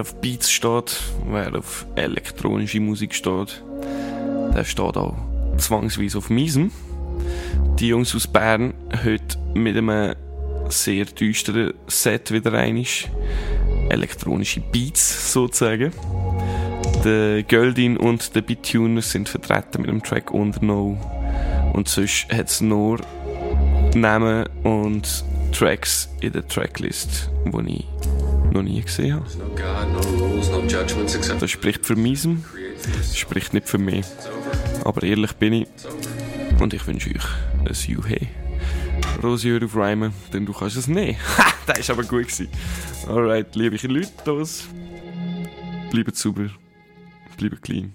wer auf Beats steht, wer auf elektronische Musik steht, der steht auch zwangsweise auf Miesen. Die Jungs aus Bern heute mit einem sehr düsteren Set wieder einig. Elektronische Beats sozusagen. Der Göldin und der Beattuner sind vertreten mit dem Track Under No. Und sonst hat es nur Namen und Tracks in der Tracklist, die ich noch nie gesehen habe. Das spricht für Miesem, spricht nicht für mich. Aber ehrlich bin ich und ich wünsche euch ein Juhe. Rosier auf Rhymen, denn du kannst es nicht. Ha, das war aber gut. Gewesen. Alright, liebe Leute, das. Bleibt sauber, bleibt clean.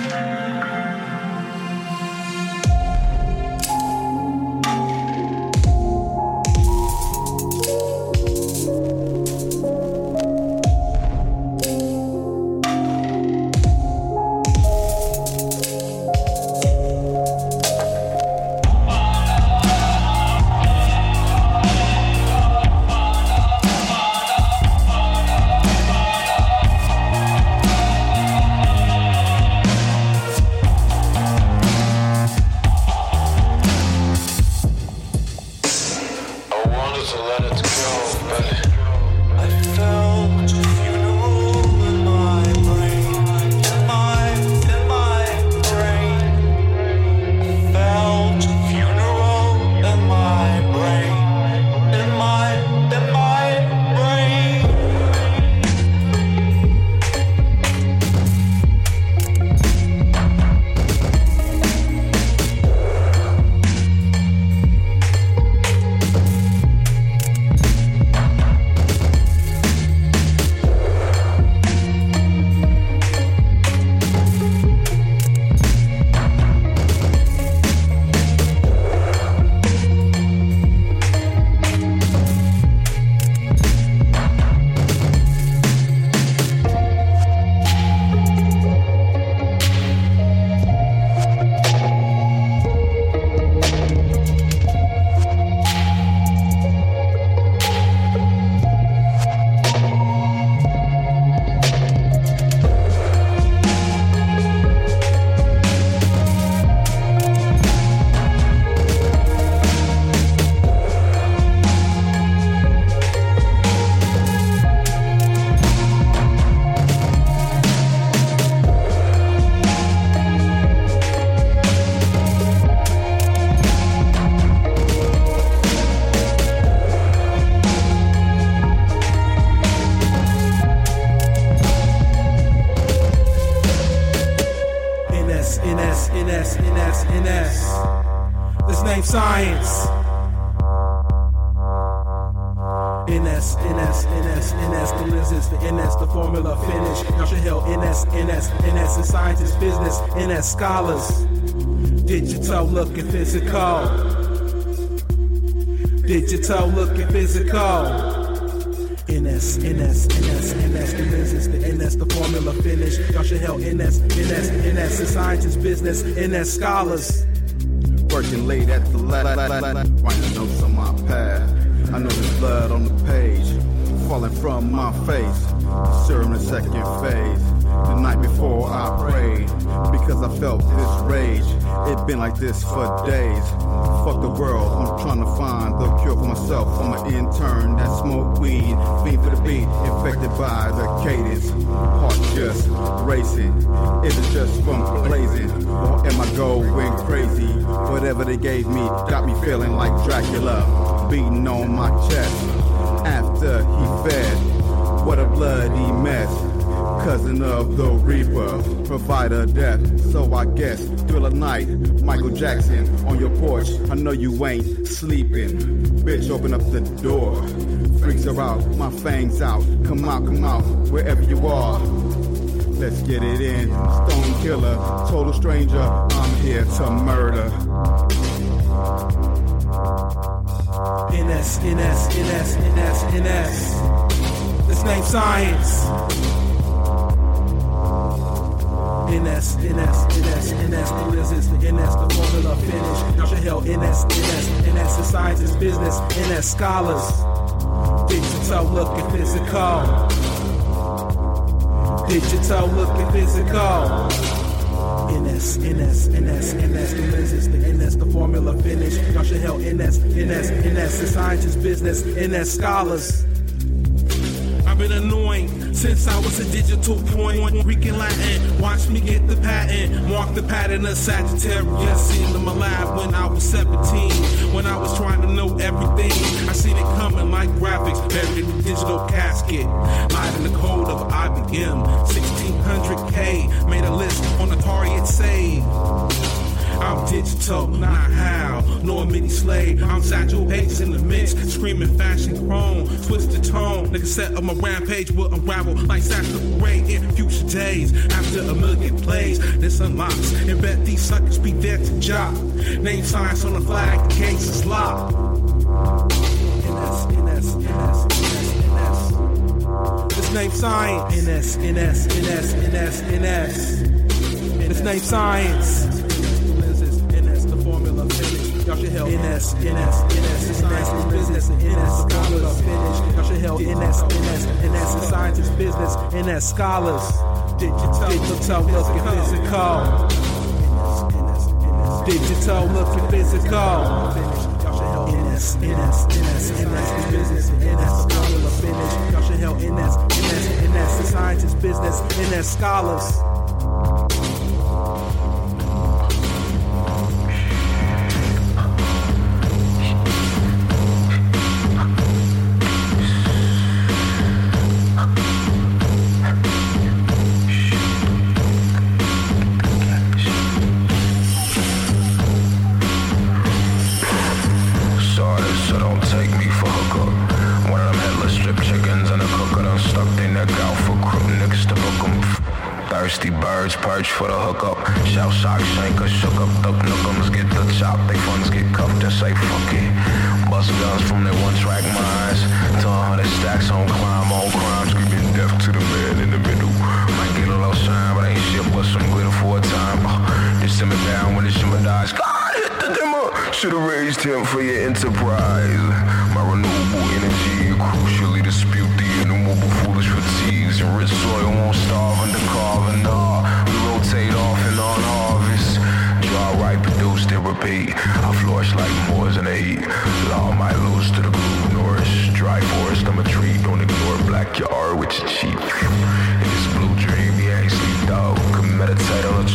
NS, the scientist business, NS scholars. Working late at the lab, writing notes on my pad. I know there's blood on the page, falling from my face. Serum the second phase. the night before I prayed because I felt this rage. It been like this for days. Fuck the world, I'm trying to find the cure for myself. I'm an intern that smoke weed, fiend for the beat, infected by the cadence. Heart just racing. Is it just from blazing, or am I going crazy? Whatever they gave me got me feeling like Dracula, beating on my chest after he fed. What a bloody mess cousin of the Reaper, provider death. So I guess, thrill a night, Michael Jackson on your porch. I know you ain't sleeping. Bitch, open up the door. Freaks are out, my fangs out. Come out, come out, wherever you are. Let's get it in. Stone killer, total stranger. I'm here to murder. NS, NS, NS, NS, NS. This name science. NS, NS, NS, NS, the is the NS, the formula finish. Should help NS, NS, NS is science is business, NS scholars. Digital looking physical. Digital looking physical. NS, NS, NS, NS, the is the NS, the formula finish. Y'all should help NS, NS, NS science is business, NS scholars. Been annoying since I was a digital point. Greek Latin, watch me get the patent. Mark the pattern of Sagittarius. Seen them alive when I was 17. When I was trying to know everything, I seen it coming like graphics. Buried in the digital casket. Lied in the code of IBM. 1600K. Made a list on Atari it saved. I'm digital, not how. No a mini slave. I'm Satchel Paige's in the mix. Screaming fashion chrome. Twist the tone. Nigga set up my rampage will unravel like Satchel Ray in future days. After a million plays, this unlocks. And bet these suckers be there to job. Name signs on the flag, the case is locked. NS, NS, NS, NS, NS. This name science. NS, NS, NS, NS, NS. This name science. Help NS, NS, NS, NS, business, NS, scholars, finish. Y'all should help NS, NS, NS, scientists, business, NS, scholars. Digital, digital, looking physical. Digital, looking physical. NS, NS, NS, NS, business, NS, scholar, finish. Y'all should help NS, NS, NS, scientists, business, NS, scholars.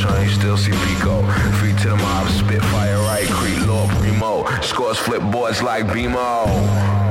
On still see Pico. Feet to the mob, spitfire right, creep, Lord Primo. Scores flip boards like BMO.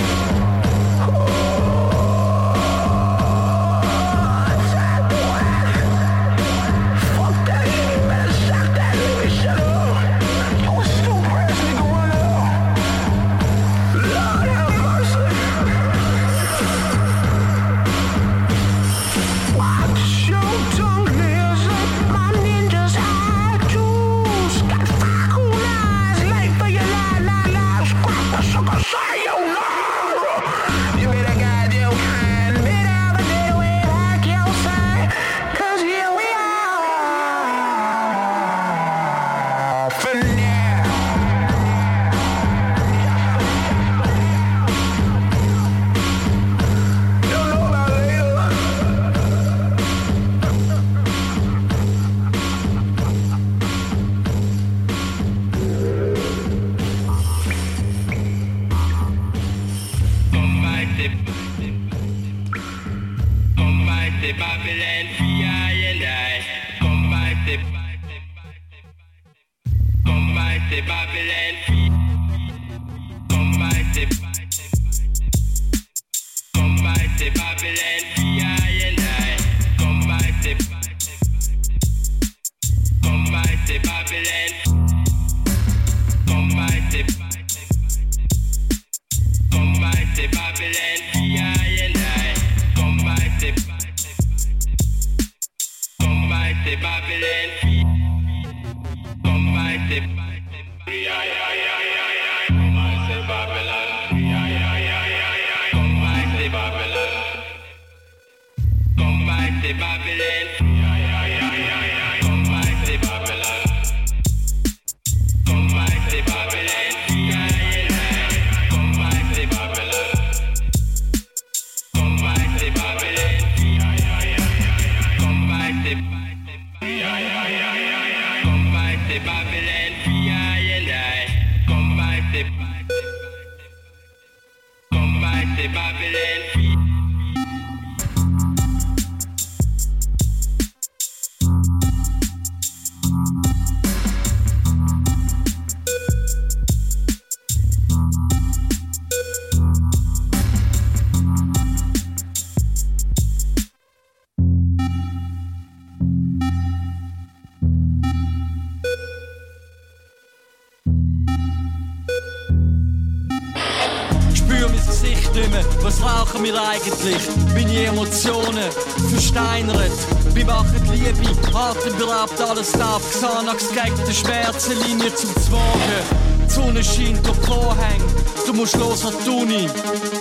Alles darf. Xanax gegen die Schmerzenlinie zum Zwagen. Die Sonne scheint durch die Vorhänge, du musst los an die Uni.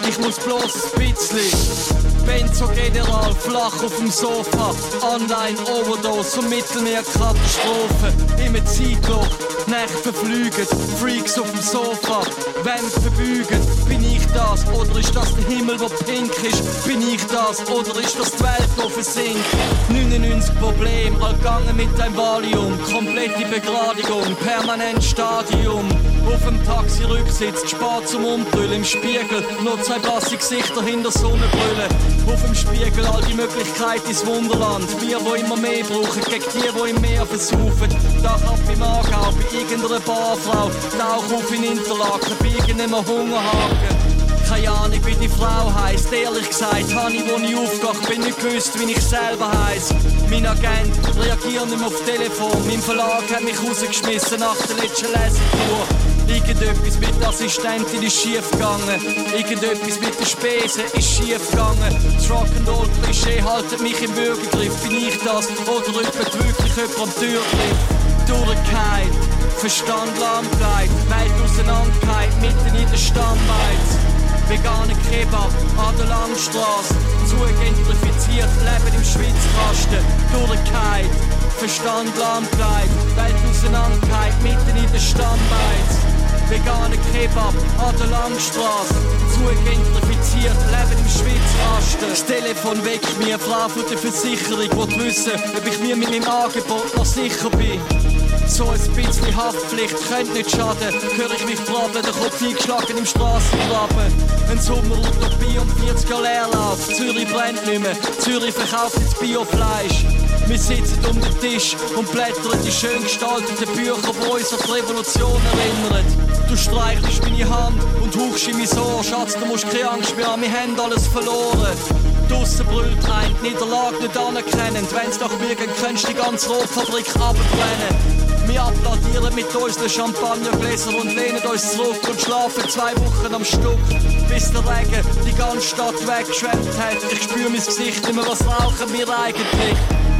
Ich muss bloß ein bisschen. Benzo General, flach auf dem Sofa. Online Overdose und Mittelmeerkatastrophe. Immer Zeitloch, Nächte verflügen. Freaks auf dem Sofa, Wände verbeugen. Bin ich das oder ist das der Himmel, der pink ist? Bin ich das oder ist das die Welt, die versinkt? 99 Problem, allgegangen mit deinem Valium. Komplette Begradigung, permanent Stadium. Auf dem Taxi-Rücksitz, spät zum Umbrüllen. Im Spiegel, nur zwei blasse Gesichter hinter Sonnenbrille. Auf dem Spiegel all die Möglichkeiten ins Wunderland. Wir, wo immer mehr brauchen, gegen die, wo im Meer versuchen. Dach ab im Aargau, bei irgendeiner Barfrau. Tauch auf in Interlaken, bei irgendeinem Hungerhaken. Keine Ahnung, wie die Frau heisst. Ehrlich gesagt, habe ich, wo ich aufgewacht bin, nicht gewusst, wie ich selber heiss. Mein Agent reagiert nicht mehr auf Telefon. Mein Verlag hat mich rausgeschmissen nach der letzten Lesetour. Irgendetwas mit der Assistentin ist schief gegangen. Irgendetwas mit den Spesen ist schief gegangen. Das Rock'n'Roll Klischee haltet mich im Würgegriff. Bin ich das oder jemand wirklich jemand am Türgriff? Durchgehend, Verstand lahmgelegt, Welt auseinandergehalten, mitten in der Stammbeiz. Veganer Kebab an der Langstrasse, zugentrifiziert, leben im Schwitzkasten, durchgehend, Verstand lahmgelegt, Welt auseinandergehalten, mitten in der Stammbeiz. Veganer Kebab an der Langstrasse, zugentrifiziert, leben im Schwitzkasten. Das Telefon weckt mir, Frau von der Versicherung, will wissen, ob ich mir mit meinem Angebot noch sicher bin. So ein bisschen Haftpflicht könnte nicht schaden. Hör ich mich brabbeln, der Kopf eingeschlagen im Strassengraben. Ein Sommerutopie um 40 Jahre Leerlauf. Zürich brennt nicht mehr, Zürich verkauft jetzt Biofleisch. Wir sitzen um den Tisch und blättern die schön gestalteten Bücher, die uns an die Revolution erinnern. Du streichelst meine Hand und hauchst in mein Ohr. Schatz, du musst keine Angst mehr haben, wir haben alles verloren. Draussen brüllt ein, die Niederlage nicht anerkennend. Wenn's nach mir geht, könntest du die ganze Rotfabrik abbrennen. Wir applaudieren mit unseren Champagnergläsern und lehnen uns zurück und schlafen zwei Wochen am Stück. Bis der Regen die ganze Stadt weggeschwemmt hat. Ich spür mein Gesicht immer, was rauchen wir eigentlich?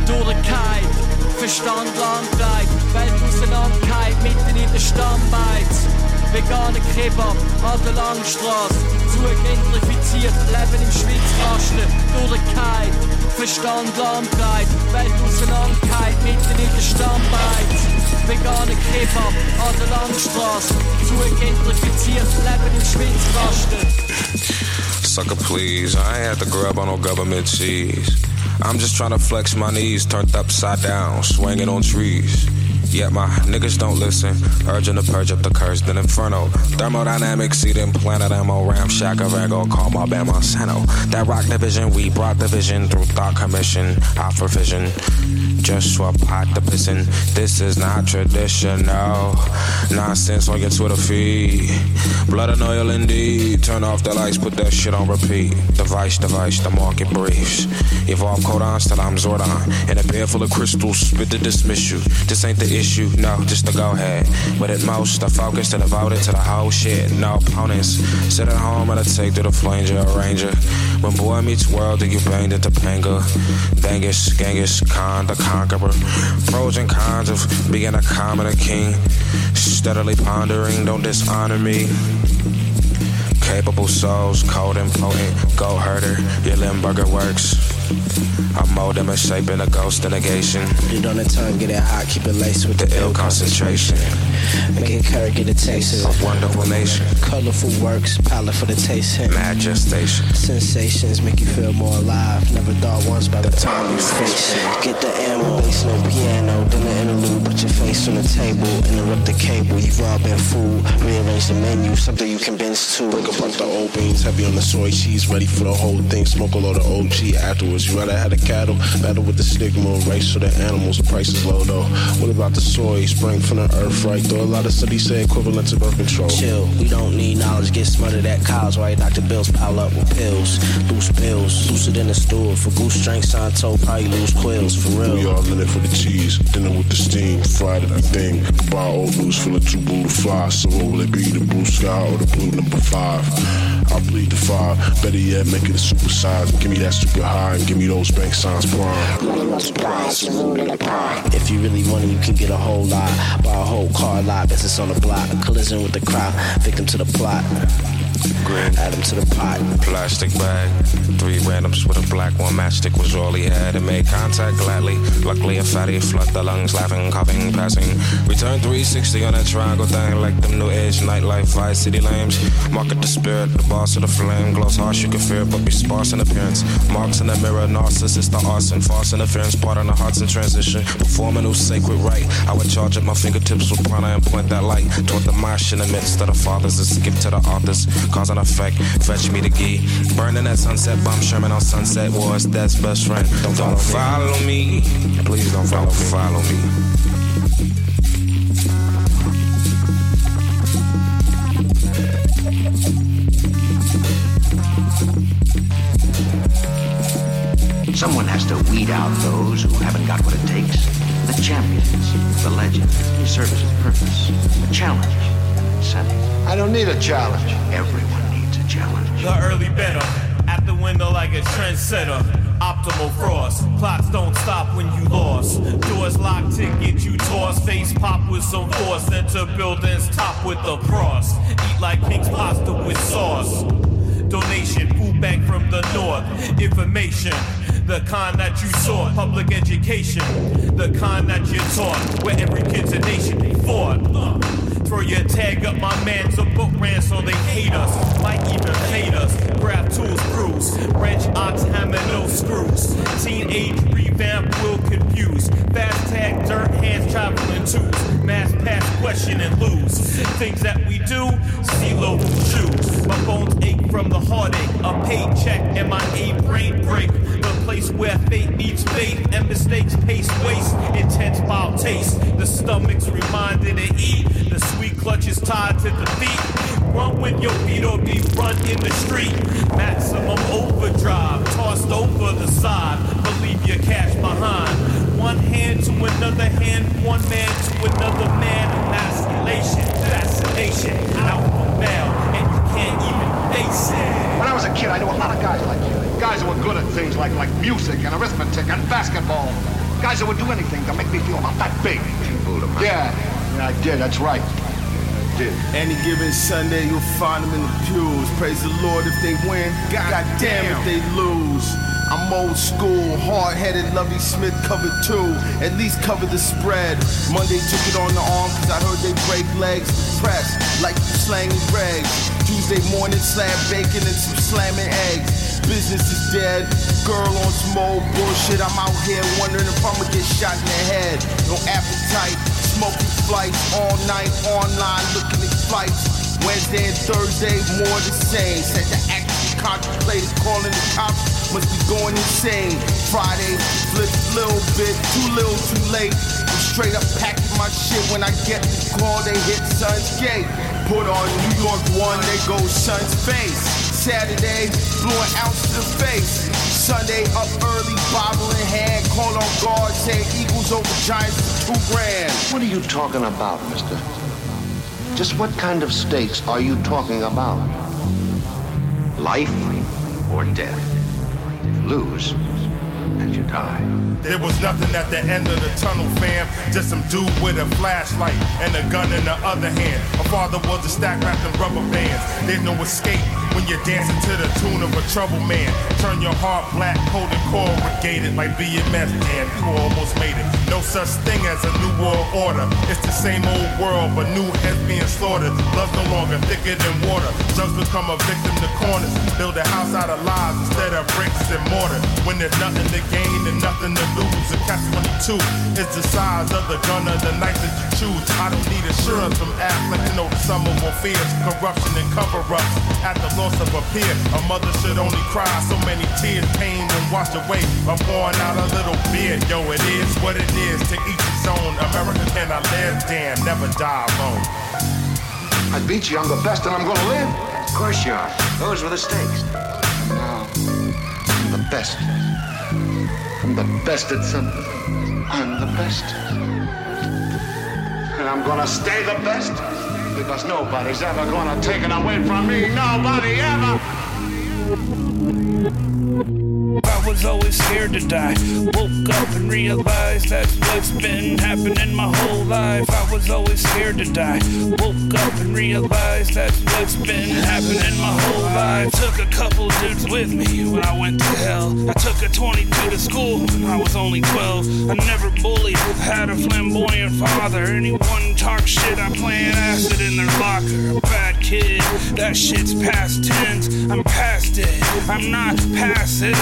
Durchgehend, Verstand lahmgelegt, Welt auseinandergehalten, mitten in der Stammbeiz. Veganer Kebab an der Langstrasse, zugentrifiziert, leben im Schwitzkasten, durchgehend, Verstand lahmgelegt, Welt mitten in der Stammbeiz. Veganer Kebab an der Langstrasse, zugentrifiziert, leben im Schwitzkasten. Sucker, please. I ain't had to grub on no government cheese. I'm just trying to flex my knees, turned upside down, swinging on trees. Yet my niggas don't listen. Urging to purge up the curse, then inferno. Thermodynamics, see them planet ammo, ramshack of ego, call my band Monsanto. That rock division, we brought the vision through thought commission, our vision. Just swap pot the piston. This is not traditional. Nonsense on your Twitter feed. Blood and oil indeed. Turn off the lights, put that shit on repeat. Device, device, the market briefs. Evolve codons till I'm Zordon. In a bed full of crystals, spit to dismiss you. This ain't the issue, no, just the go ahead. But at most, the focus to devoted to the whole shit. No opponents. Sit at home and I take to the flanger, arranger. When boy meets world, then you banged the Panga. Dangus, Genghis, Khan, the conqueror. Pros and cons of being a common king. Steadily pondering, don't dishonor me. Capable souls, cold and potent. Go herder, your Limburger works. I mold them and shape in a ghost negation. It on the tongue, get it hot, keep it laced with the The ill concentration Make it curd, get a taste of wonderful nation. Colorful works, palette for the taste. hint. Mad gestation. Sensations make you feel more alive. Never thought once by the time you face it. Get the ammo, bass, no piano, then the interlude. Face on the table, interrupt the cable. You've all been fooled. Rearrange the menu, something you can binge to. Break a bunch of old beans, heavy on the soy cheese, ready for the whole thing. Smoke a load of OG afterwards. You rather had the cattle, battle with the stigma, race for the animals. The price is low though. What about the soy? Sprang from the earth, right? Though a lot of studies say equivalent to birth control. Chill, we don't need knowledge. Get smothered at cows, right? Dr. Bills pile up with pills. Loose pills, looser than a stool. For goose strength, Santo probably lose quills. For real. We all in it for the cheese, dinner with the steam, fried at the thing. Buy old full of two blue fly. So what will it be, the blue sky or the blue number five? I'll bleed the five. Better yet, make it a super size. Give me that super high and give me those bank signs prime. If you really want it, you can get a whole lot. Buy a whole car lot, business on the block. A Collision with the crowd, victim to the plot. Green Add to the pot. plastic bag. Three randoms with a black one matchstick was all he had. And made contact gladly. Luckily, a fatty flood the lungs, laughing, coughing, passing. Return 360 on that triangle thing, like them new age nightlife vice city lames. Market the spirit, the boss of the flame. Glows harsh, you can fear, but be sparse in appearance. Marks in the mirror, narcissist, the arson. False interference, part on the hearts in transition. Perform a new sacred rite. I would charge at my fingertips with prana and point that light toward the marsh in the midst of the fathers. It's a gift to the authors, cause and effect. Fetch me the key. Burning that sunset bomb, Sherman on sunset wars. That's best friend. Don't, follow me. Please don't follow, follow me. Someone has to weed out those who haven't got what it takes. The champions, the legend, the service with purpose, a challenge, incentive. I don't need a challenge. Everyone needs a challenge. The early better, at the window like a trendsetter. Optimal frost, clocks don't stop when you lost. Doors locked to get you tossed. Face pop with some force. Enter buildings top with the cross. Eat like pig's pasta with sauce. Donation, food bank from the north. Information, the kind that you sought. Public education, the kind that you taught. Where every kid's a nation before. Uh, throw your tag up, my man's a book ran so they hate us. Might even hate us. Grab tools, crews. Wrench, ox, hammer, no screws. Teenage revamp will confuse. Fast tag, dirt, hands traveling twos. Mass pass, question and lose. Things that we do, see local shoes. My bones ache from the heartache. A paycheck and my A brain break. The place where fate meets faith and mistakes pace waste. Intense foul taste. The stomach's reminded to eat. The sweet clutch is tied to the feet. Run with your feet or be run in the street. Maximum overdrive, tossed over the side. Believe your cash behind. One hand to another hand, one man to another man. Emasculation, fascination, alpha male, and you can't even face it. When I was a kid, I knew a lot of guys like you. Guys who were good at things like, like music and arithmetic and basketball. Guys who would do anything to make me feel about that big. Yeah, yeah, I did. That's right. Any given Sunday, you'll find them in the pews. Praise the Lord if they win. God, damn if they lose. I'm old school, hard headed, Lovie Smith covered two. At least cover the spread. Monday took it on the arm, cause I heard they break legs. Press, like slanging Gregs. Tuesday morning, slab bacon and some slamming eggs. Business is dead. Girl on old bullshit. I'm out here wondering if I'ma get shot in the head. No appetite. Smoking flights all night online looking at flights. Wednesday and Thursday, more the same. Said to actually contemplated calling the cops. Must be going insane. Friday, flip a little bit, too little, too late. I'm straight up packing my shit when I get the call. They hit Sun's gate. Put on New York one, they go Sun's face. Saturday, blew an ounce to the face. Sunday, up early, bottle in hand, call on guard, say Eagles over Giants for two grand. What are you talking about, mister? Just what kind of stakes are you talking about? Life or death. Lose, and you die. There was nothing at the end of the tunnel, fam. Just some dude with a flashlight and a gun in the other hand. My father was a stack wrapped in rubber bands. There's no escape when you're dancing to the tune of a trouble man. Turn your heart black, cold and corrugated like BMS. Damn, you almost made it. No such thing as a new world order. It's the same old world, but new heads being slaughtered. Love's no longer thicker than water. Drugs become a victim to corners. Build a house out of lies instead of bricks and mortar. When there's nothing to gain and nothing to lose, a catch 22 is the size of the gun or the knife that you choose. I don't need assurance from Affleck to know the sum of all fears, corruption and cover-ups. At the loss of a peer, a mother should only cry so many tears, pain when washed away by pouring out a little beer. Yo, it is what it is to each his own. America i live, damn, never die alone. I beat you, I'm the best, and I'm gonna live. Of course you are. Those were the stakes. Now, I'm the best. I'm the best at something. I'm the best. And I'm gonna stay the best because nobody's ever gonna take it away from me. Nobody ever. Was always scared to die. Woke up and realized that's what's been happening my whole life. I was always scared to die. Woke up and realized that's what's been happening my whole life. Took a couple dudes with me when I went to hell. I took a 22 to school when I was only 12. I never bullied, had a flamboyant father. Anyone talk shit, I plant acid in their locker. Bad kid, that shit's past tense. I'm past it, I'm not passive.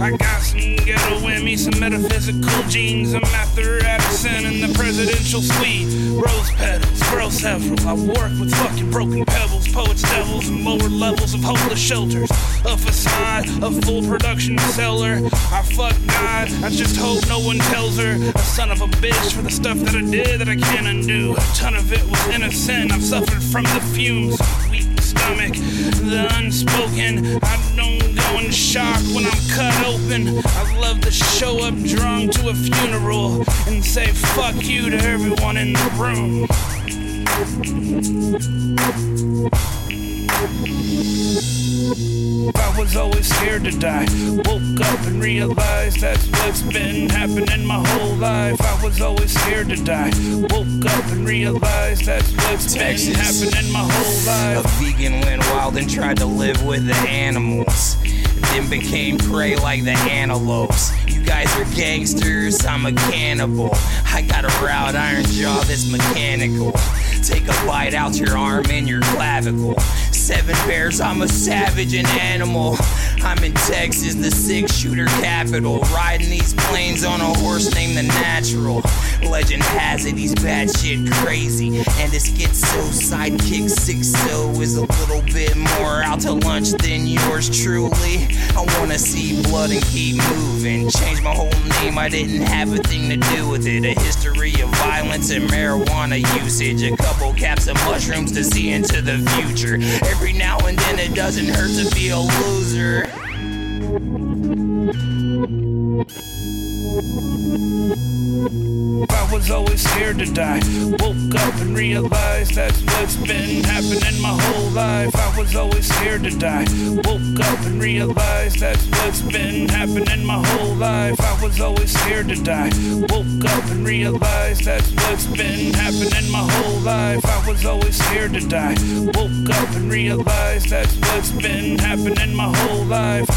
I got some ghetto in me, some metaphysical genes, a method Addison in the presidential suite. Rose petals, grow several. I work with fucking broken pebbles, poets, devils, and lower levels of homeless shelters. A facade, a full production cellar. I fuck God, I just hope no one tells her. A son of a bitch for the stuff that I did that I can't undo. A ton of it was innocent, I've suffered from the fumes. Stomach, the unspoken. I don't go in shock when I'm cut open. I love to show up drunk to a funeral and say fuck you to everyone in the room. I was always scared to die. Woke up and realized that's what's been happening my whole life. I was always scared to die. Woke up and realized that's what's Texas. been happening my whole life. A vegan went wild and tried to live with the animals. Then became prey like the antelopes. You guys are gangsters, I'm a cannibal. I got a route iron jaw that's mechanical. Take a bite out your arm and your clavicle. Seven bears, I'm a savage and animal. I'm in Texas, the six shooter capital. Riding these planes on a horse named the Natural. Legend has it, he's bad shit crazy. And his schizo sidekick six so is a little bit more out to lunch than yours truly. I wanna see blood and keep moving. Change my whole name, I didn't have a thing to do with it. A history of violence and marijuana usage. A couple caps of mushrooms to see into the future. Every now and then it doesn't hurt to be a loser. I was always scared to die. Woke up and realized that's what's been happening my whole life. I was always scared to die. Woke up and realized that's what's been happening my whole life. I was always scared to die. Woke up and realized that's what's been happening my whole life. I was always scared to die. Woke up and realized that's what's been happening my whole life.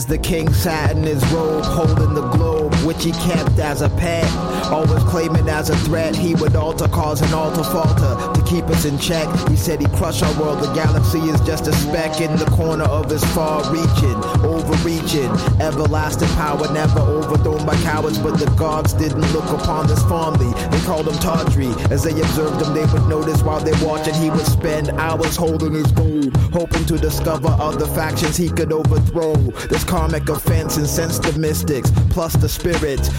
As the king sat in his robe, holding the globe, which he kept as a pet. Always claiming as a threat, he would alter, cause an alter falter to keep us in check. He said he'd crush our world, the galaxy is just a speck in the corner of his far reaching, overreaching. Everlasting power, never overthrown by cowards, but the gods didn't look upon this fondly. They called him Tawdry. As they observed him, they would notice while they watching, he would spend hours holding his gold, hoping to discover other factions he could overthrow. This karmic offense incensed the mystics, plus the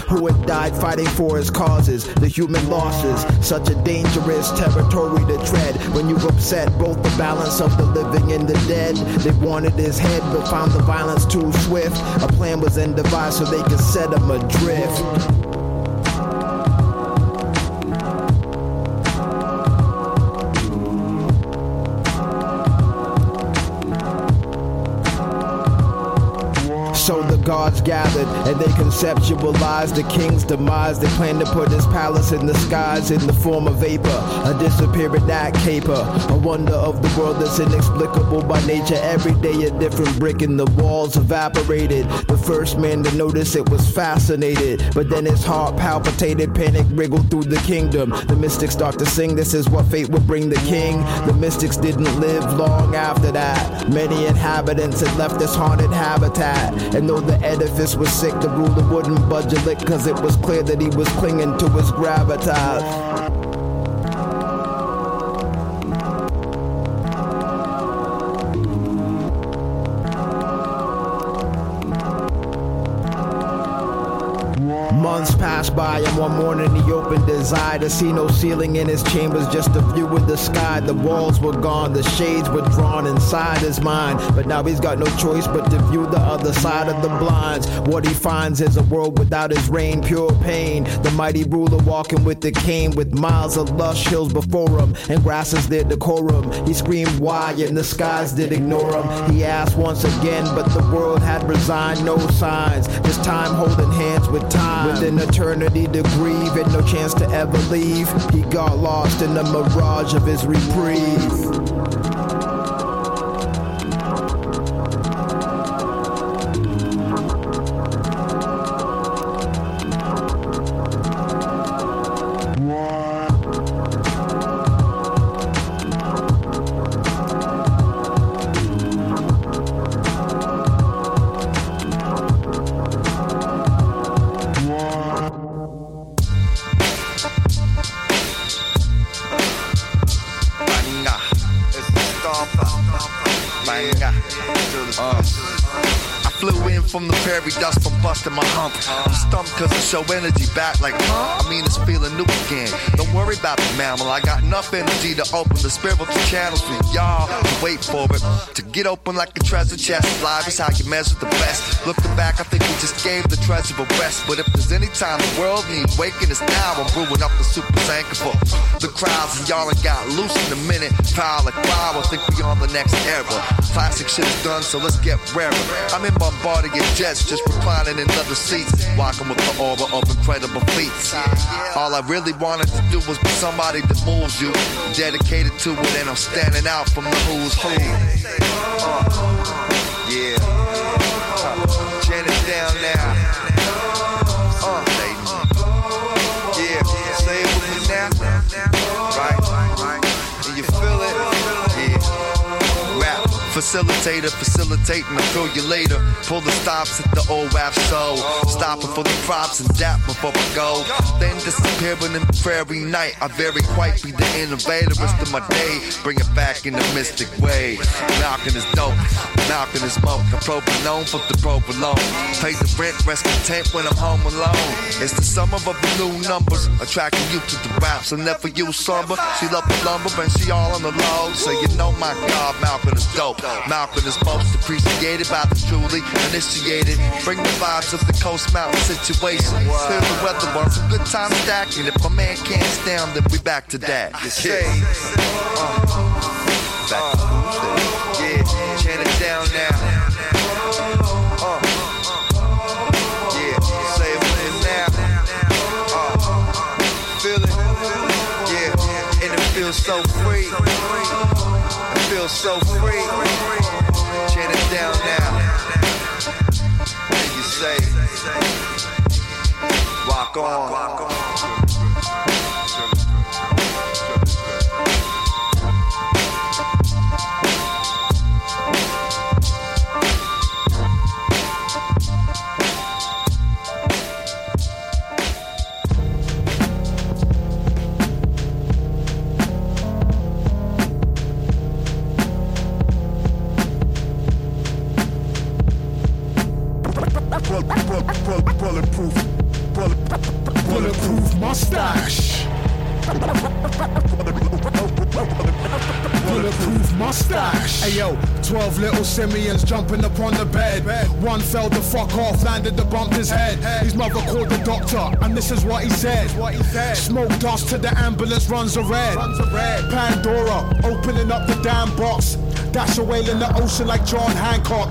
who had died fighting for his causes, the human losses. Such a dangerous territory to tread when you upset both the balance of the living and the dead. They wanted his head, but found the violence too swift. A plan was devised so they could set him adrift. Gathered and they conceptualized the king's demise. They planned to put his palace in the skies in the form of vapor, a disappearing act caper, a wonder of the world that's inexplicable by nature. Every day a different brick in the walls evaporated. The first man to notice it was fascinated, but then his heart palpitated, panic wriggled through the kingdom. The mystics start to sing, this is what fate would bring the king. The mystics didn't live long after that. Many inhabitants had left this haunted habitat. And though the edifice was sick, the ruler wouldn't budge a lick, cause it was clear that he was clinging to his gravitas. Months passed by, and one morning he opened his eye to see no ceiling in his chambers, just a view of the sky. The walls were gone, the shades were drawn inside his mind. But now he's got no choice but to view the other side of the blinds. What he finds is a world without his rain, pure pain. The mighty ruler walking with the cane, with miles of lush hills before him, and grasses their decorum. He screamed, Why? And the skies did ignore him. He asked once again, but the world had resigned, no signs. This time holding hands with time. An eternity to grieve and no chance to ever leave. He got lost in the mirage of his reprieve. Show energy back like, huh? I mean, it's feeling new again. Don't worry about the mammal. I got enough energy to open the spiritual channels for y'all to wait for it. To get open like a treasure chest. Live is how you measure the best. Looking back, I think we just gave the treasure a rest. But if there's any time the world needs waking, it's now. I'm brewing up the super anchor for the crowds, and y'all ain't got loose in a minute. Power like I think we on the next era. Classic shit is done, so let's get rarer. I'm in Bombardier jets, just reclining in leather seats, walking with the aura of incredible feats. All I really wanted to do was be somebody that moves you, dedicated to it, and I'm standing out from the who's who. Uh, yeah, Janet down now. Facilitator, facilitating, I feel you later. Pull the stops at the old rap show. Stopping for the props and dap before I go. Then disappearing in the prairie night. I very quite be the innovator. Rest of my day, bring it back in a mystic way. Malcolm is dope, Malcolm is smoke. I'm provolone for the provolone. Pay the rent, rest content when I'm home alone. It's the sum of the new numbers, attracting you to the raps. I never use slumber. She love the lumber and she all on the low. So you know my God, Malcolm is dope. Malcolm is most appreciated by the truly initiated. Bring the vibes of the coast mountain situation. Clear the weather once, some good time stacking. If my man can't stand, then we back to that. Uh, back to Yeah, it so feel so free. Chin it down now. And you say, rock on. Mustache. Bulletproof mustache. Hey yo, 12 little simians jumping upon the bed. One fell the fuck off, landed to bump his head. His mother called the doctor, and this is what he said. Smoke dust to the ambulance runs a red. Pandora opening up the damn box. Dash away in the ocean like John Hancock.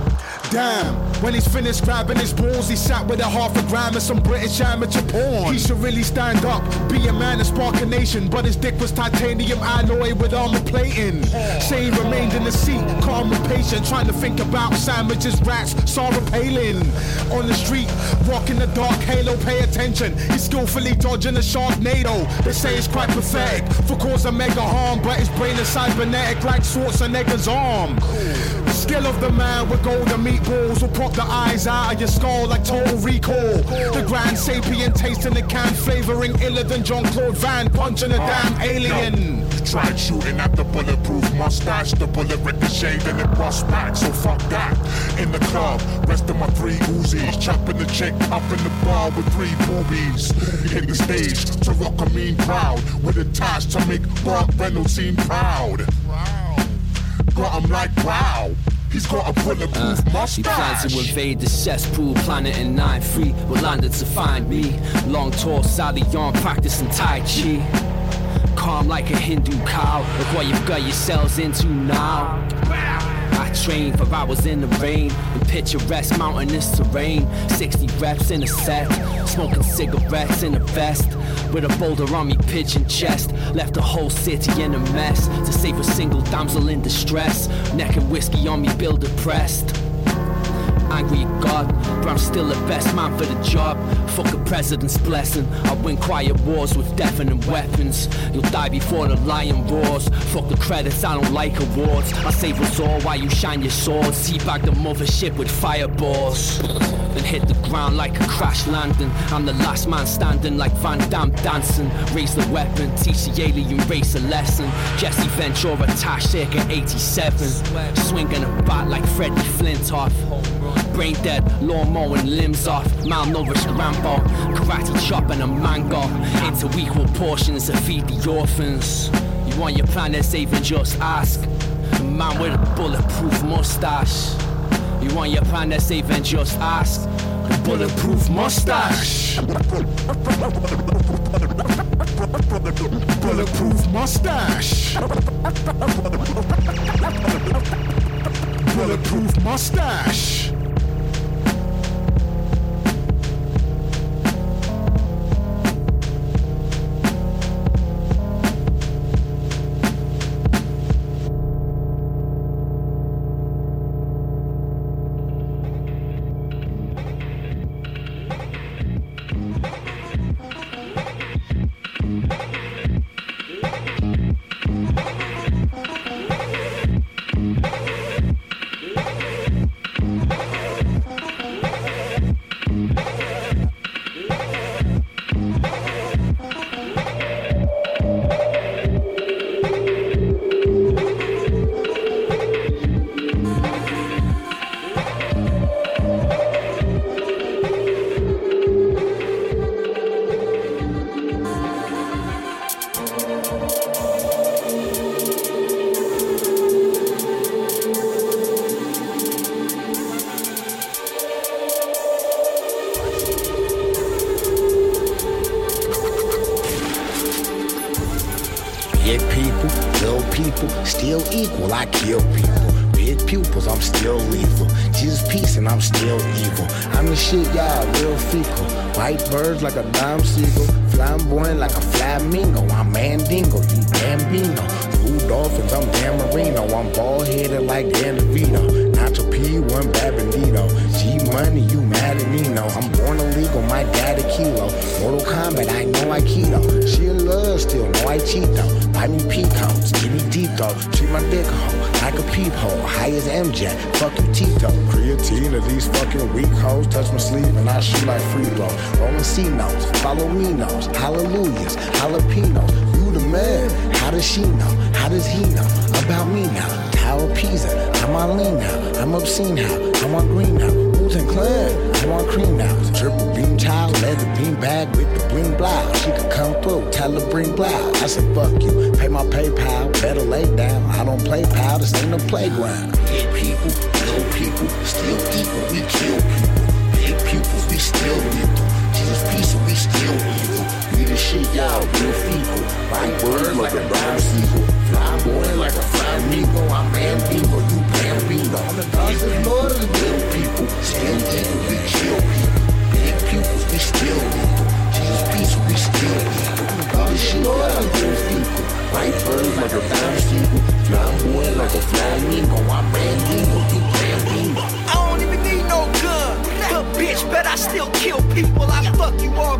Damn, when he's finished grabbing his balls, he sat with a half a gram and some British amateur porn. He should really stand up, be a man and spark a nation. But his dick was titanium alloy with armor plating. Say he remained in the seat, calm and patient, trying to think about sandwiches, rats, Sarah Palin. On the street, rocking the dark halo, pay attention. He's skillfully dodging a Sharknado. They say it's quite pathetic for cause of mega harm, but his brain is cybernetic like Schwarzenegger's arm. The skill of the man with golden meatballs will pop the eyes out of your skull like total recall. The grand sapient tasting the can flavoring iller than Jean-Claude Van punching a uh, damn alien. You tried shooting at the bulletproof mustache, the bullet ricocheted and it bust back, so fuck that. In the club, rest of my three Uzis, chopping the chick up in the bar with three boobies. Hit the stage to rock a mean crowd with a task to make Burt Reynolds seem proud. Got him like wow. He's got a bulletproof uh, He mustache. plans to invade the cesspool planet in 9-3 Will landed to find me. Long tall Sally on practicing Tai Chi. Calm like a Hindu cow Look what you've got yourselves into now train for hours in the rain. In picturesque mountainous terrain 60 reps in a set Smoking cigarettes in a vest With a boulder on me pigeon chest. Left the whole city in a mess To save a single damsel in distress. Neck and whiskey on me bill depressed Angry at God, but I'm still the best man for the job. Fuck a president's blessing. I win quiet wars with deafening weapons. You'll die before the lion roars. Fuck the credits, I don't like awards. I save us all while you shine your swords. Teabag the mothership with fireballs. Then hit the ground like a crash landing. I'm the last man standing like Van Damme dancing. Raise the weapon, teach the alien race a lesson. Jesse Ventura, Tash circa 87. Swinging a bat like Freddie Flintoff. Brain dead, lawn mowing limbs off. Malnourished Rambo, karate chop and a mango. Into equal portions to feed the orphans. You want your planet saving, just ask. A man with a bulletproof mustache. You want your planet saving, just ask. A bulletproof mustache. Bulletproof mustache. Bulletproof mustache. Hit people, kill people, still equal. I kill people. Big pupils, I'm still lethal. Jesus peace and I'm still evil. I'm the shit, y'all, real fecal. White birds like a dime seagull. Flamboyant like a flamingo. I'm Mandingo, you Bambino. Blue dolphins, I'm Dan Marino. I'm bald headed like Dan DeVito. Nacho P1 Babandito. G Money, you mad at me? No, I'm born illegal, my dad a kilo. Mortal Kombat, I know I keto. She in love still, know I cheat though. Buy me peacocks, give me deep though. Treat my dick hole like a peephole. High as MJ, fuck you Tito. Creatine of these fucking weak hoes. Touch my sleeve and I shoot like free throw. Rolling C notes, follow me notes. Hallelujahs, jalapenos. You the man, how does she know? How does he know about me now? Tower Pisa, I'm on lean now. I'm obscene how, I'm on green now. Who's in clan? I'm on cream now. Triple beam child, leather beam bag with the bling blouse. She could come through, tell her bring blouse. I said, fuck you, pay my PayPal, better lay down. I don't play pal, this ain't no playground. Hit people, kill people, still equal, we kill people. Hit pupils, we still lethal. Jesus peace, we still evil. We the shit, y'all, real fecal. Right word like a brown seagull. Fly boy like a flamingo. I'm Bambino, you Bambino. The gods of Lord of the real people. Still evil, we kill people. We still lethal. Jesus peace, we still lethal. The shit, y'all, real fecal. Right bird like a brown seagull. Fly boy like a flamingo. I'm Bambino, you Bambino. I don't even need no gun. But bitch, bet I still kill people. I fuck you all.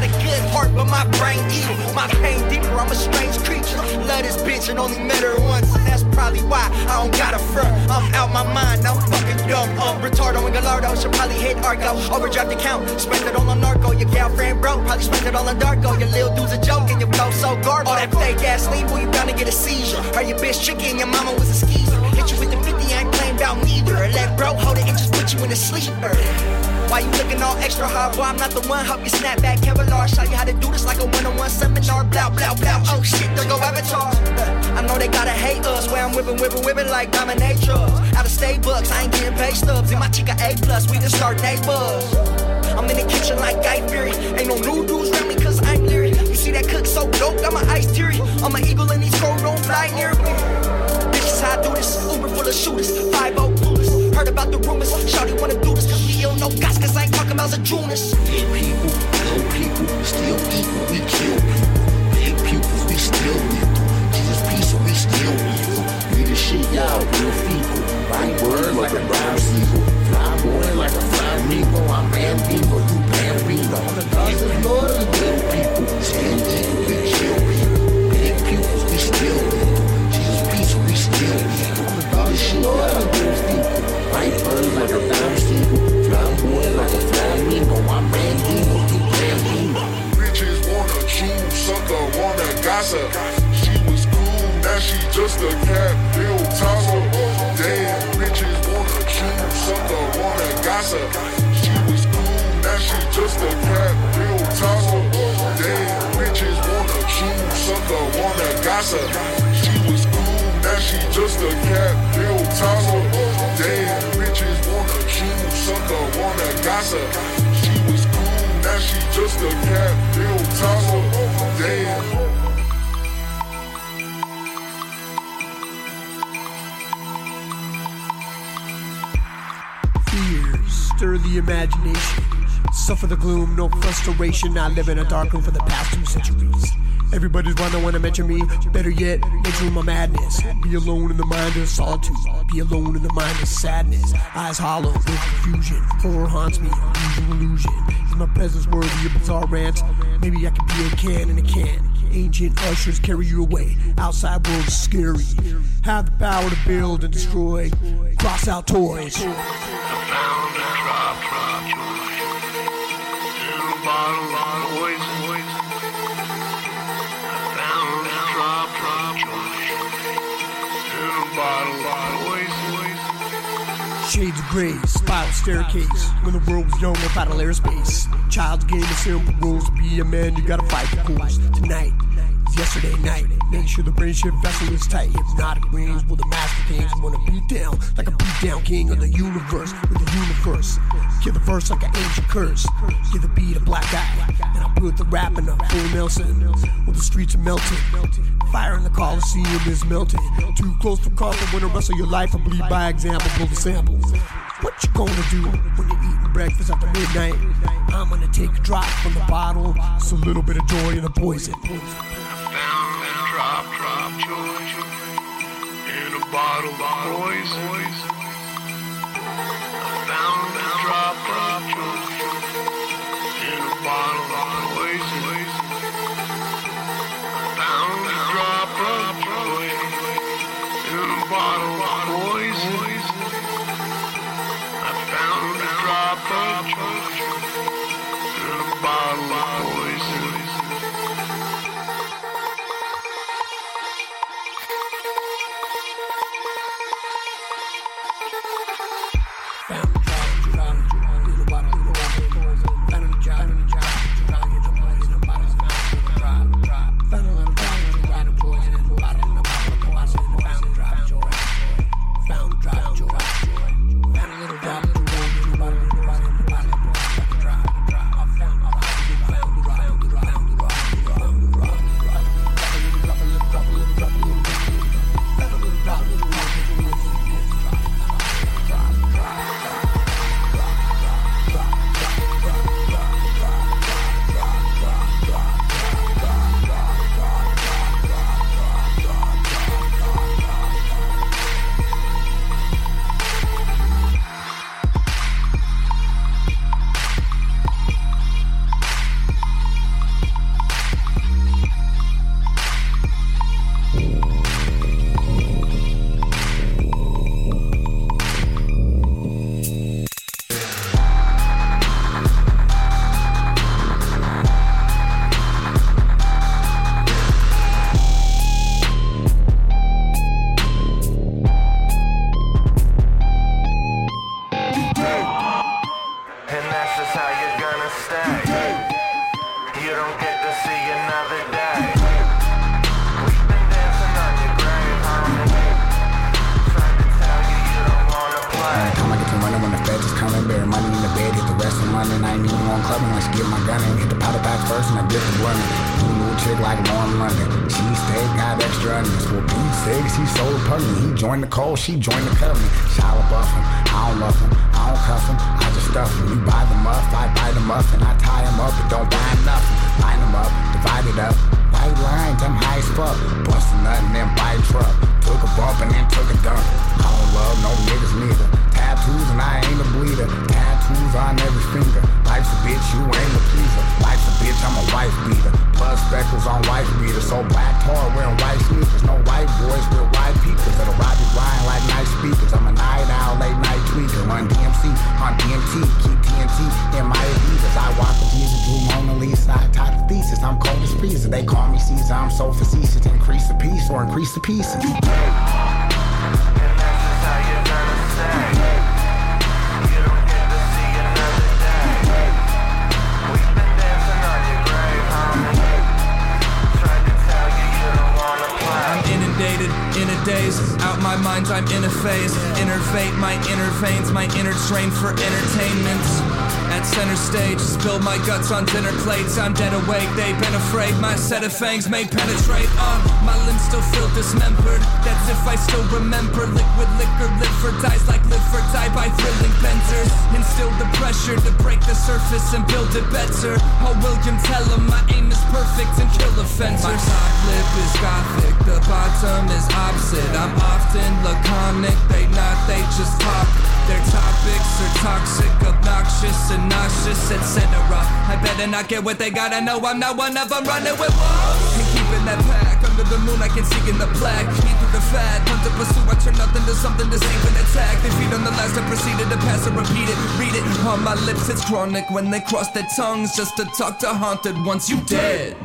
Got a good heart, but my brain evil. My pain deeper, I'm a strange creature. Love this bitch and only met her once. And that's probably why I don't got a front. I'm out my mind, I'm fucking dumb. I'm retardo and Gallardo. Should probably hit Argo. Overdraft account, spent it all on narco. Your girlfriend broke, probably spent it all on Darko. Your little dude's a joke and your flow so garbage. All that fake ass lean, boy, you bound to get a seizure. Or your bitch tricky and your mama was a skeezer. Hit you with the 50, I ain't playing about neither. Let bro hold it and just put you in a sleeper. Why you looking all extra hard? Boy, I'm not the one. Help you snap back, Kevlar. Show you how to do this like a one-on-one seminar. Blah, blah, blah. Oh shit, there go Avatar. I know they gotta hate us. Where I'm whipping, whipping, whipping like dominatrix. Out of state books, I ain't getting paid stubs. And my chica A plus, we just start neighbors. I'm in the kitchen like Guy Fieri. Ain't no new dudes around me cause I'm leery. You see that cook so dope, got my eyes teary. I'm an eagle and these crows don't fly near me. This is how I do this. Uber full of shooters. 5 clueless. Heard about the rumors. Shawty wanna do don't know guys cause I ain't talking about the Jonas. Hit people, kill people, still equal, we kill people. Hit pupils, we still lethal. Jesus peace, we still evil. We the shit, y'all, real fecal. Right word like a brown seagull. Fly boy like a flamingo. I'm Bambino, you Bambino. Gods of Lord of the real people. Still evil, we kill people. Hit pupils, we still lethal. Word like a. I'm. Bitches wanna chew, sucker, wanna gossip. She was cool, now she just a cat, bill tosser. Damn, bitches wanna chew, sucker, wanna gossip. She was cool, now she just a cat, bill tosser. Damn, bitches wanna chew, sucker, wanna gossip. She was cool, now she just a cat, wanna. She was cool, now she just a cat, bill tosser. Damn. Fears stir the imagination. Suffer the gloom, no frustration. I live in a dark room for the past two centuries. Everybody's wanna wanna mention me. Better yet, room my madness. Be alone in the mind of solitude. Be alone in the mind of sadness. Eyes hollow with confusion. Horror haunts me. Illusion, illusion. Is my presence worthy of bizarre rants? Maybe I could be a can in a can. Ancient ushers carry you away. Outside world is scary. Have the power to build and destroy. Cross out toys. Shades of gray, spiral staircase. When the world was young, I battle airspace. Child's game of simple rules. To be a man, you gotta fight the rules. Tonight yesterday night. Make sure the shift vessel is tight. Hypnotic rings will the master things. Wanna beat down like a beat down king of the universe. With the universe. Kill the verse like an ancient curse. Give the beat a black eye. And I put the rapping of full Nelson. Well, the streets are melting. Fire in the Coliseum is melting. Too close for comfort when the rest of your life will bleed by example. Pull the samples. What you gonna do when you're eating breakfast after midnight? I'm gonna take a drop from the bottle. It's a little bit of joy in the poison. Drop, drop, joy in a bottle of poison. I found I get my gun and hit the powder pack first and I dip the. Who knew a chick like Lauren London? She stayed, got extra onions. For Pete's sake, he so repugnant. He joined the cold, she joined the covenant. Shallow buff him, I don't love him, I don't cuff him, I just stuff him. You buy the muff, I buy the muff, and I tie him up, but don't buy nothing. Line him up, divide it up. White lines, I'm high as fuck. Bust a nut and then buy a truck. Took a bump and then took a dump. I don't love no niggas neither. Tattoos and I ain't a bleeder. Tattoos on every finger. Life's a bitch, you ain't a pleaser. Life's a bitch, I'm a wife beater. Blood speckles on wife beater. So black tar wearing white sneakers. No white boys with white peakers. That'll ride you blind like night speakers. I'm a night owl, late night tweaker. Run DMC on DMT. Keep TNT in my Adidas. I walk with Jesus, drew Mona Lisa. I taught the thesis. I'm cold as freezer. They call me Caesar. I'm so facetious. Increase the piece or increase the pieces. Daze. Out my mind, I'm in a phase. Innervate my inner veins, my inner train for entertainment. At center stage, spill my guts on dinner plates. I'm dead awake, they've been afraid. My set of fangs may penetrate on. My limbs still feel dismembered. That's if I still remember. Liquid liquor, live for dies like live for die by thrilling benders. Instill the pressure to break the surface and build it better. Oh, William tell him my aim is perfect and kill offenders. My top lip is gothic, the bottom is opposite. I'm often laconic, they not, they just talk. Their topics are toxic, obnoxious, and nauseous, etc. I better not get what they got. I know I'm not one of them running with walls. And keeping that pack under the moon, I can see in the black. Eat through the fat, hunt to pursue. I turn nothing to something to save an attack. They feed on the last, I proceeded to pass and repeat it. Read it on my lips, it's chronic when they cross their tongues just to talk to haunted once you dead.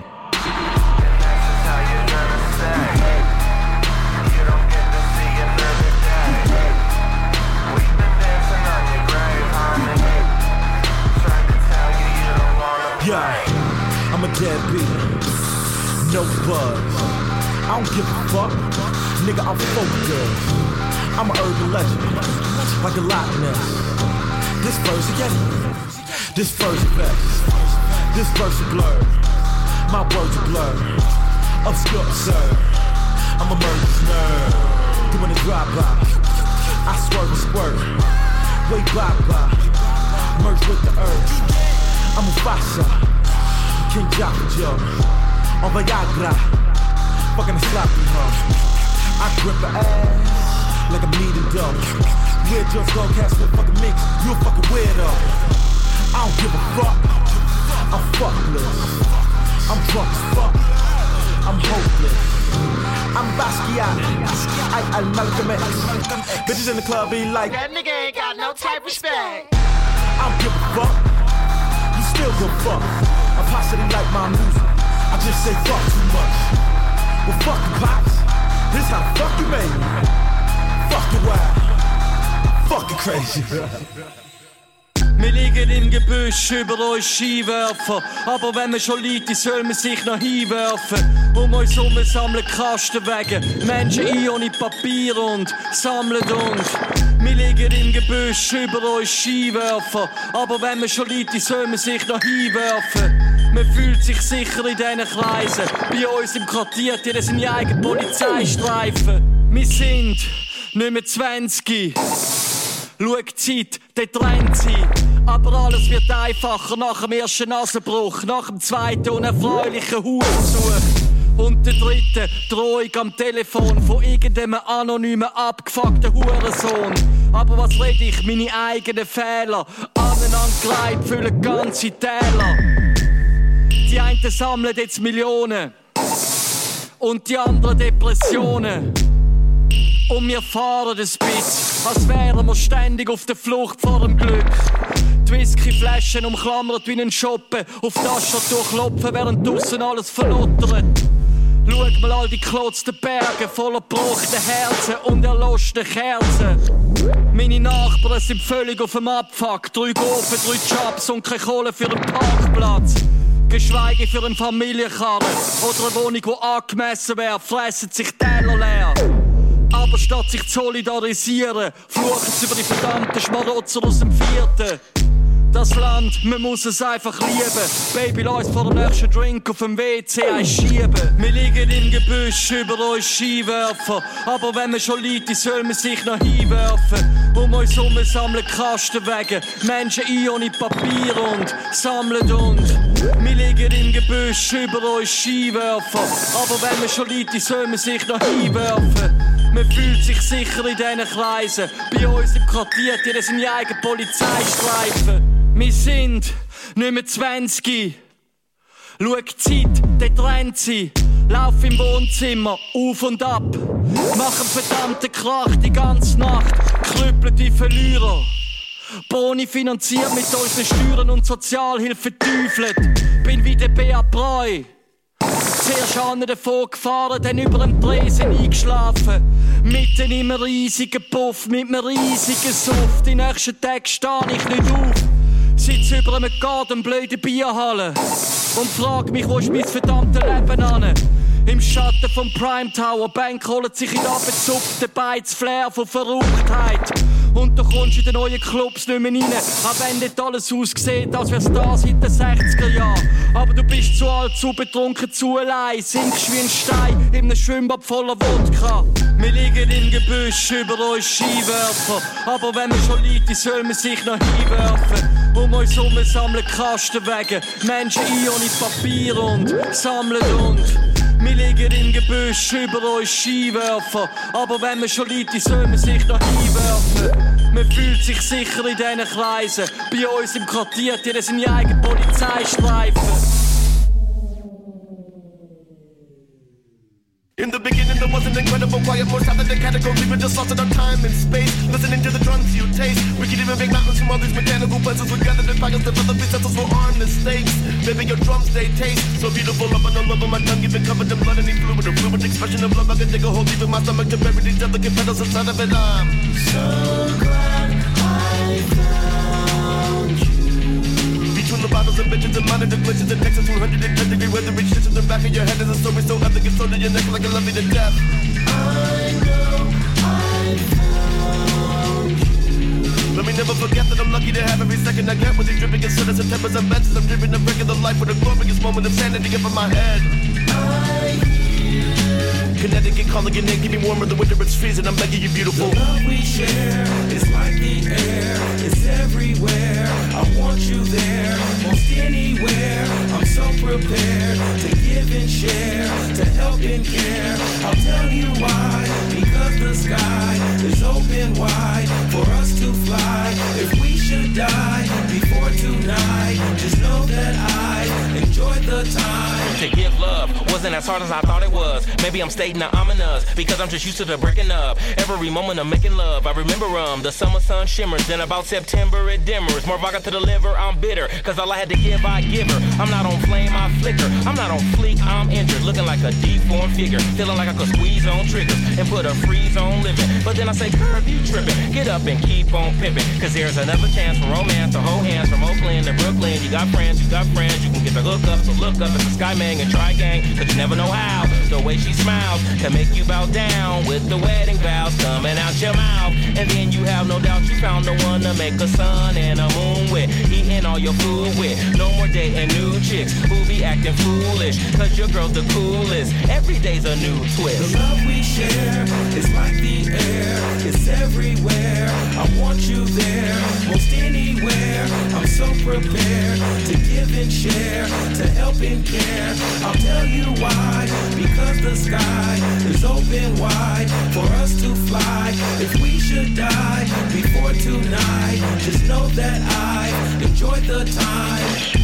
Yeah, I'm a deadbeat. No buzz. I don't give a fuck. Nigga, I'm focused. I'm an urban legend. Like a Loch Ness. This verse, it. This first best. This verse is blurred, my words are blurred. Obscure, sir. I'm a murderous nerd. Doing a drive-by. I swerve and squirt. Way bye-bye. Merge with the earth. I'm a Fasa. King Joe. On Viagra. Fucking a sloppy hoe. I grip her ass like I'm needing dough. Weird just gon' cast with fucking mix. You a fucking weirdo. I don't give a fuck. I'm fuckless. I'm drunk as fuck. I'm hopeless. I'm Basquiat. I, I'm Malcolm X. Bitches in the club be like, That nigga ain't got no type respect. I don't give a fuck. Still give fuck. I'm possibly like my music. I just say fuck too much. Well, fuck the pops. This how fuck you made me. Fuck the wild. Fucking crazy. Wir liegen im Gebüsch, über uns Skiwerfer. Aber wenn man schon liegt, soll man sich noch hinwerfen. Um uns herum sammeln Kastenwagen, Menschen ein ohne Papier und sammeln und. Wir liegen im Gebüsch, über uns Skiwerfer. Aber wenn man schon liegt, soll man sich noch hinwerfen. Man fühlt sich sicher in diesen Kreisen. Bei uns im Quartier, die seine eigenen Polizeistreifen. Wir sind nicht mehr 20. Schau die Zeit, der trennt sie. Aber alles wird einfacher nach dem ersten Nasenbruch, nach dem zweiten unerfreulichen Hurensuch. Und der dritte Drohung am Telefon von irgendeinem anonymen, abgefuckten Hurensohn. Aber was red ich? Meine eigenen Fehler. Aneinandergereiht füllen ganze Täler. Die einen sammeln jetzt Millionen. Und die anderen Depressionen. Und wir fahren ein bisschen, als wären wir ständig auf der Flucht vor dem Glück. Die Whiskyflaschen umklammert wie ein Shoppen, auf Tastatur klopfen, während draussen alles verlottert. Schaut mal all die klotzten Berge voller gebrochenen Herzen und erloschten Kerzen. Meine Nachbarn sind völlig auf dem Abfuck. Drei Gofen, drei Jobs und keine Kohle für einen Parkplatz. Geschweige für einen Familienkarren oder eine Wohnung, die angemessen wäre, fressen sich Teller leer. Aber statt sich zu solidarisieren, fluchen sie über die verdammten Schmarotzer aus dem Vierten. Das Land, man muss es einfach lieben. Baby, lass vor dem nächsten Drink auf dem WC einschieben. Wir liegen im Gebüsch, über uns Skiwerfer. Aber wenn man schon liegt, soll man sich noch hinwerfen. Um uns herum sammeln Kastenwagen, Menschen ein ohne Papier und sammeln und. Wir liegen im Gebüsch, über uns Skiwerfer. Aber wenn man schon liegt, soll man sich noch hinwerfen. Man fühlt sich sicher in diesen Kreisen. Bei uns im Quartier, die seine eigenen Polizeistreifen. Wir sind nicht mehr 20. Schau die Zeit, der trennt sie. Lauf im Wohnzimmer auf und ab. Mach einen verdammten Krach die ganze Nacht. Krüppelt die Verlierer. Boni finanziert mit unseren Steuern und Sozialhilfe teufelt. Bin wie der Bea Breu. Zuerst an davon gefahren, dann über dem Tresen eingeschlafen. Mitten im riesigen Puff, mit einem riesigen Suff. Die nächsten Tage stehe ich nicht auf. Sitz über einem Garten, blöde Bierhalle. Und frag mich, wo ist mein verdammtes Leben an? Im Schatten vom Prime Tower, Bank holt sich in abgezupften Beiz Flair von Verrücktheit. Und du kommst in den neuen Clubs nicht mehr rein, auch wenn dort alles aussieht, als wär's da seit den 60er Jahren. Aber du bist zu alt, zu betrunken, zu allein, sinkst wie ein Stein in einem Schwimmbad voller Wodka. Wir liegen im Gebüsch, über uns Skiwerfer. Aber wenn man schon liegt, soll man sich noch hinwerfen. Um uns herum sammeln Kastenwagen, Menschen ein ohne Papier und sammeln und. Wir liegen im Gebüsch, über uns Skiwerfer. Aber wenn man schon liegt, soll man sich noch hinwerfen. Man fühlt sich sicher in diesen Kreisen. Bei uns im Quartier, die seine eigenen Polizeistreifen. In the beginning, there was an incredible quiet force out of the catacombs. We were just lost in our time and space. Listening to the drums you taste. We could even make mountains from all these mechanical puzzles. We gathered in pockets, developed these vessels for our mistakes. Baby, your drums, they taste so beautiful. Up on the love of my tongue, even covered in blood and in fluid. A fluid expression of love. I can take a hold, even my stomach to bury these delicate petals inside of it. I'm so the bottles and bitches and glitches and Texas 110 degree weather reach in the back of your head is a story so epic it's your neck like a love you to death. I know I. Let me never forget that I'm lucky to have every second I get with these dripping considers and tempers and bets. I'm living a regular life with a glorious moment of sanity up in my head. I Connecticut calling your name, me warmer the winter it's freezing. I'm begging you, beautiful. The love we share is like the air, it's everywhere. I want you there, anywhere. I'm so prepared to give and share, to help and care. I'll tell you why, because the sky is open wide for us to fly. If we should die before tonight, just know that I enjoyed the time. To give love wasn't as hard as I thought it was. Maybe I'm stating the ominous because I'm just used to the breaking up. Every moment of making love, I remember um the summer sun shimmers. Then about September it dimmers. More vodka to the liver, I'm bitter. Cause all I had to give, I give her. I'm not on flame, I flicker. I'm not on fleek, I'm injured. Looking like a deformed figure. Feeling like I could squeeze on triggers and put a on living. But then I say, curve, you tripping. Get up and keep on pimping. Cause there's another chance for romance to hold hands from Oakland to Brooklyn. You got friends, you got friends. You can get the hookup, so look up at the Sky Man and try gang. But you never know how. The way she smiles can make you bow down with the wedding vows coming out your mouth. And then you have no doubt you found the one to make a sun and a moon with. Eating all your food with. No more day dating new chicks who be acting foolish. Cause your girl's the coolest. Every day's a new twist. The love we share is like the air, it's everywhere. I want you there, most anywhere. I'm so prepared to give and share, to help and care. I'll tell you why, because the sky is open wide for us to fly. If we should die before tonight, just know that I enjoyed the time.